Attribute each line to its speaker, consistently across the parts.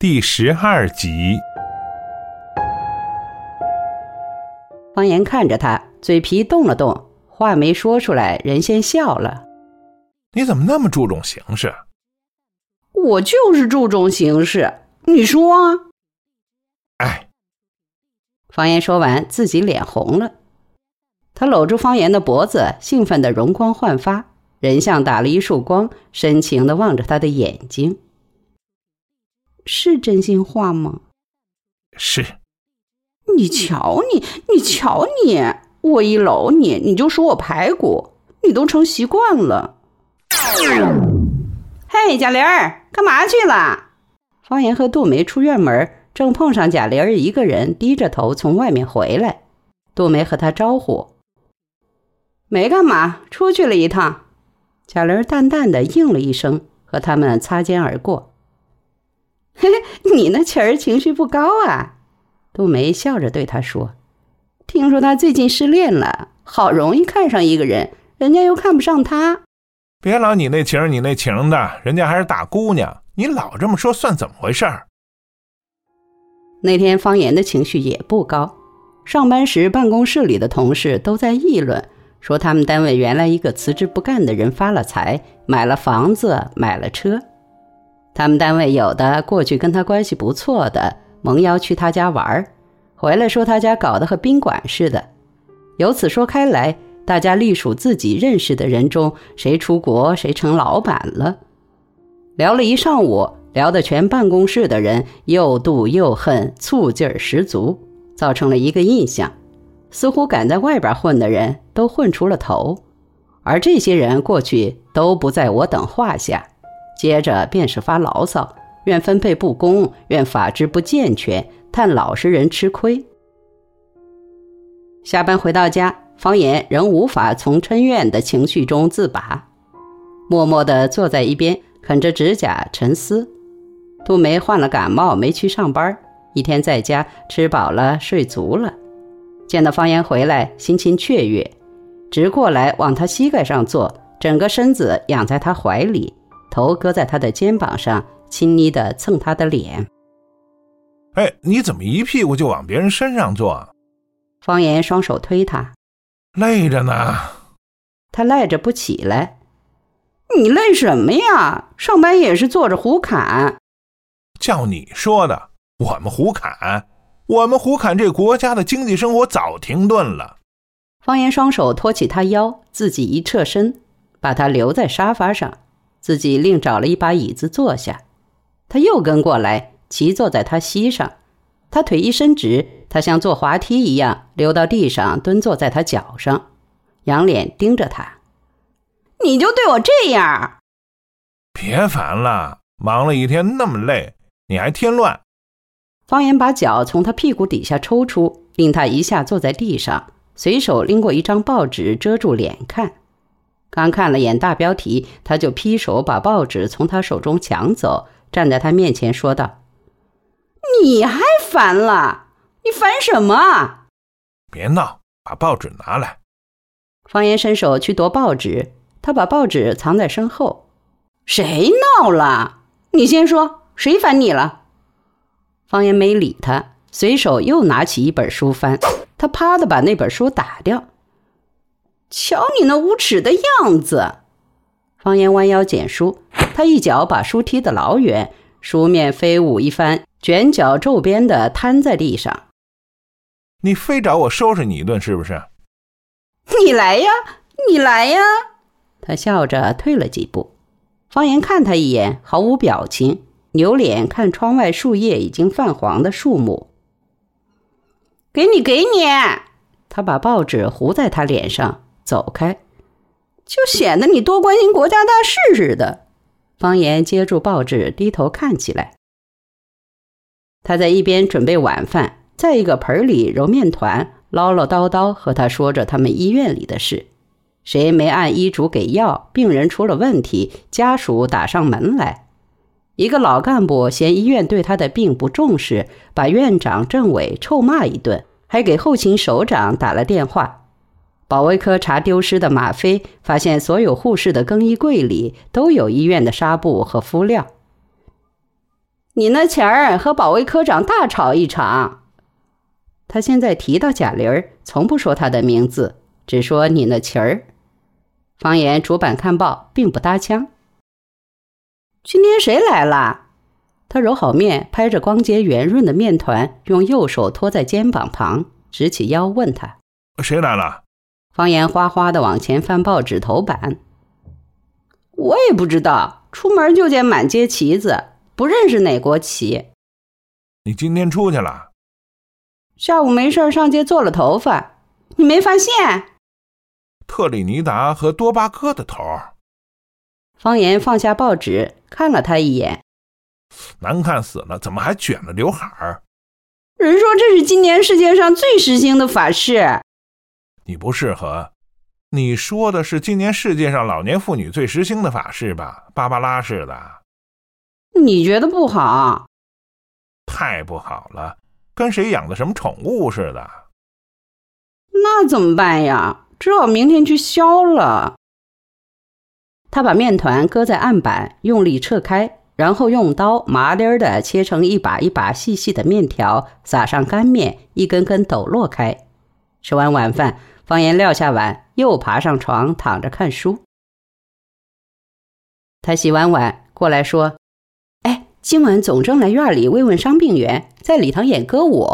Speaker 1: 第十二集。
Speaker 2: 方言看着他，嘴皮动了动，话没说出来，人先笑了。
Speaker 1: 你怎么那么注重形式？
Speaker 2: 我就是注重形式，你说啊？
Speaker 1: 哎，
Speaker 2: 方言说完，自己脸红了。他搂住方言的脖子，兴奋的容光焕发，人像打了一束光，深情的望着他的眼睛。是真心话吗？
Speaker 1: 是。
Speaker 2: 你瞧你，你瞧你，我一搂你，你就说我排骨，你都成习惯了。嘿，贾玲儿，干嘛去了？方言和杜梅出院门，正碰上贾玲儿一个人低着头从外面回来。杜梅和他招呼：“没干嘛，出去了一趟。”贾玲儿淡淡的应了一声，和他们擦肩而过。嘿嘿，你那气儿情绪不高啊？杜梅笑着对他说：“听说他最近失恋了，好容易看上一个人，人家又看不上他。”
Speaker 1: 别老你那情你那情的，人家还是大姑娘，你老这么说算怎么回事？
Speaker 2: 那天方言的情绪也不高，上班时办公室里的同事都在议论，说他们单位原来一个辞职不干的人发了财，买了房子，买了车。他们单位有的过去跟他关系不错的，蒙邀去他家玩儿回来说他家搞得和宾馆似的，由此说开来。大家隶属自己认识的人中，谁出国谁成老板了。聊了一上午，聊得全办公室的人又妒又恨，醋劲儿十足，造成了一个印象：似乎敢在外边混的人都混出了头。而这些人过去都不在我等话下。接着便是发牢骚，怨分配不公，怨法制不健全，叹老实人吃亏。下班回到家。方言仍无法从嗔怨的情绪中自拔，默默地坐在一边啃着指甲沉思。杜梅患了感冒，没去上班，一天在家吃饱了睡足了。见到方言回来，心情雀跃，直过来往他膝盖上坐，整个身子仰在他怀里，头搁在他的肩膀上，亲昵的蹭他的脸。
Speaker 1: 哎，你怎么一屁股就往别人身上坐？
Speaker 2: 方言双手推他。
Speaker 1: 累着呢，
Speaker 2: 他赖着不起来。你累什么呀？上班也是坐着胡侃。
Speaker 1: 叫你说的，我们胡侃，我们胡侃，这国家的经济生活早停顿了。
Speaker 2: 方言双手托起他腰，自己一侧身，把他留在沙发上，自己另找了一把椅子坐下。他又跟过来，骑坐在他膝上。他腿一伸直，他像坐滑梯一样溜到地上，蹲坐在他脚上，仰脸盯着他。你就对我这样？
Speaker 1: 别烦了，忙了一天那么累，你还添乱。
Speaker 2: 方言把脚从他屁股底下抽出，令他一下坐在地上，随手拎过一张报纸遮住脸看。刚看了眼大标题，他就劈手把报纸从他手中抢走，站在他面前说道。你还烦了？你烦什么？
Speaker 1: 别闹，把报纸拿来。
Speaker 2: 方言伸手去夺报纸，他把报纸藏在身后。谁闹了？你先说，谁烦你了？方言没理他，随手又拿起一本书翻，他啪的把那本书打掉。瞧你那无耻的样子！方言弯腰捡书，他一脚把书踢得老远，书面飞舞一番。卷角皱边的瘫在地上，
Speaker 1: 你非找我收拾你一顿是不是？
Speaker 2: 你来呀，你来呀！他笑着退了几步。方言看他一眼，毫无表情，扭脸看窗外树叶已经泛黄的树木。给你，给你！他把报纸糊在他脸上，走开，就显得你多关心国家大事似的。方言接住报纸，低头看起来。他在一边准备晚饭，在一个盆里揉面团，唠唠叨叨和他说着他们医院里的事。谁没按医嘱给药，病人出了问题，家属打上门来。一个老干部嫌医院对他的病不重视，把院长、政委臭骂一顿，还给后勤首长打了电话。保卫科查丢失的吗啡，发现所有护士的更衣柜里都有医院的纱布和敷料。你那前儿和保卫科长大吵一场。他现在提到贾玲儿，从不说她的名字，只说你那琴儿。方言主板看报，并不搭腔。今天谁来了？他揉好面，拍着光洁圆润的面团，用右手托在肩膀旁，直起腰问他：“
Speaker 1: 谁来了？”
Speaker 2: 方言哗哗的往前翻报纸头版。我也不知道，出门就见满街旗子，不认识哪国旗。
Speaker 1: 你今天出去了？
Speaker 2: 下午没事上街做了头发，你没发现？
Speaker 1: 特立尼达和多巴哥的头。
Speaker 2: 方言放下报纸，看了他一眼。
Speaker 1: 难看死了，怎么还卷了刘海儿？
Speaker 2: 人说这是今年世界上最时兴的法式。
Speaker 1: 你不适合。你说的是今年世界上老年妇女最时兴的法式吧？芭芭拉式的。
Speaker 2: 你觉得不好？
Speaker 1: 太不好了，跟谁养的什么宠物似的。
Speaker 2: 那怎么办呀？只好明天去削了。他把面团搁在案板，用力撤开。然后用刀麻利儿的切成一把一把细细的面条，撒上干面，一根根抖落开。吃完晚饭，方言撂下碗，又爬上床躺着看书。他洗完碗过来说：“哎，今晚总政来院里慰问伤病员，在礼堂演歌舞。”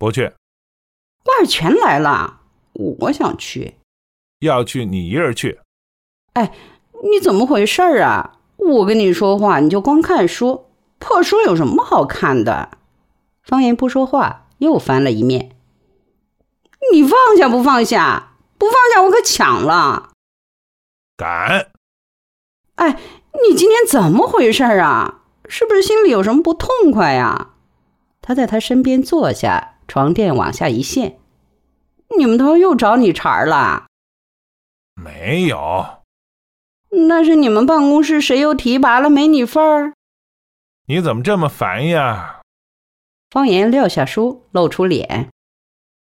Speaker 1: 不去。
Speaker 2: 万全来了，我想去。
Speaker 1: 要去你一人去。
Speaker 2: 哎，你怎么回事啊？我跟你说话，你就光看书，破书有什么好看的？方言不说话，又翻了一面。你放下不放下？不放下我可抢了。
Speaker 1: 敢！
Speaker 2: 哎，你今天怎么回事啊？是不是心里有什么不痛快呀？他在他身边坐下，床垫往下一陷。你们头又找你茬了？
Speaker 1: 没有。
Speaker 2: 那是你们办公室谁又提拔了没你份儿？
Speaker 1: 你怎么这么烦呀？
Speaker 2: 方言撂下书，露出脸。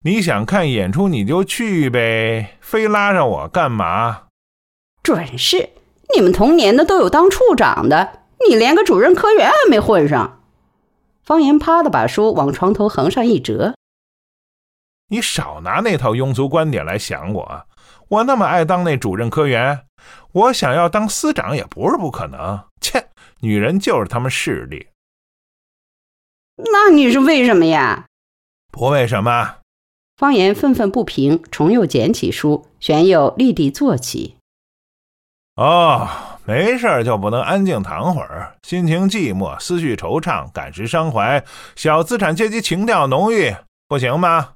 Speaker 1: 你想看演出你就去呗，非拉上我干嘛？
Speaker 2: 准是，你们同年的都有当处长的，你连个主任科员还没混上。方言啪的把书往床头横上一折。
Speaker 1: 你少拿那套庸俗观点来想我，我那么爱当那主任科员。我想要当司长也不是不可能。切，女人就是他们势利。
Speaker 2: 那你是为什么呀？
Speaker 1: 不为什么。
Speaker 2: 方言愤愤不平，重又捡起书，旋又立地坐起。
Speaker 1: 哦，没事就不能安静躺会儿？心情寂寞，思绪惆怅，感时伤怀，小资产阶级情调浓郁，不行吗？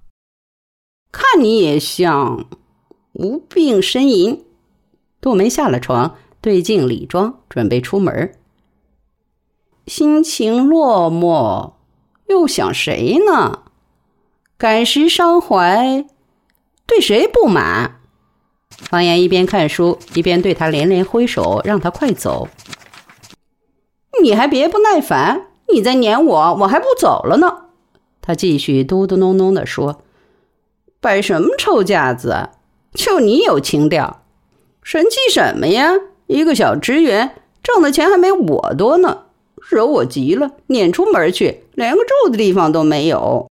Speaker 2: 看你也像无病呻吟。杜梅下了床，对镜理妆，准备出门。心情落寞，又想谁呢？感时伤怀，对谁不满？方言一边看书，一边对他连连挥手，让他快走。你还别不耐烦，你在撵我，我还不走了呢。他继续嘟嘟哝哝地说：“摆什么臭架子？就你有情调。”神气什么呀？一个小职员挣的钱还没我多呢，惹我急了，撵出门去，连个住的地方都没有。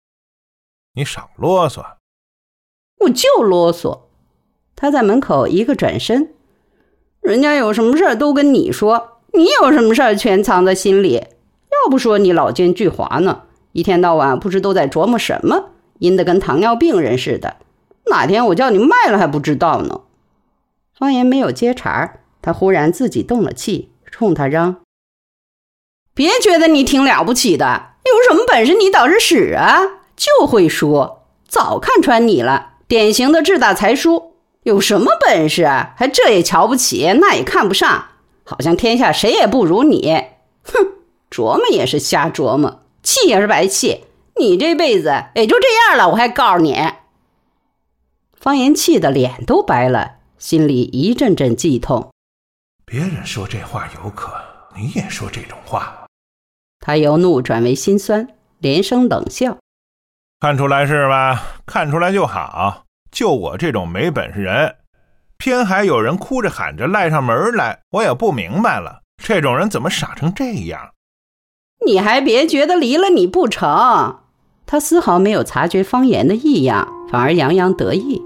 Speaker 1: 你少啰嗦，
Speaker 2: 我就啰嗦。他在门口一个转身，人家有什么事儿都跟你说，你有什么事儿全藏在心里。要不说你老奸巨猾呢，一天到晚不知都在琢磨什么，阴得跟糖尿病人似的。哪天我叫你卖了还不知道呢。方言没有接茬儿他忽然自己动了气，冲他嚷：“别觉得你挺了不起的，有什么本事你倒是使啊！就会说，早看穿你了，典型的志大才疏。有什么本事啊？还这也瞧不起，那也看不上，好像天下谁也不如你。哼，琢磨也是瞎琢磨，气也是白气。你这辈子也就这样了，我还告诉你。”方言气的脸都白了。心里一阵阵悸痛。
Speaker 1: 别人说这话有可，你也说这种话。
Speaker 2: 他由怒转为心酸，连声冷笑。
Speaker 1: 看出来是吧？看出来就好。就我这种没本事人，偏还有人哭着喊着赖上门来，我也不明白了。这种人怎么傻成这样？
Speaker 2: 你还别觉得离了你不成。他丝毫没有察觉方言的异样，反而洋洋得意。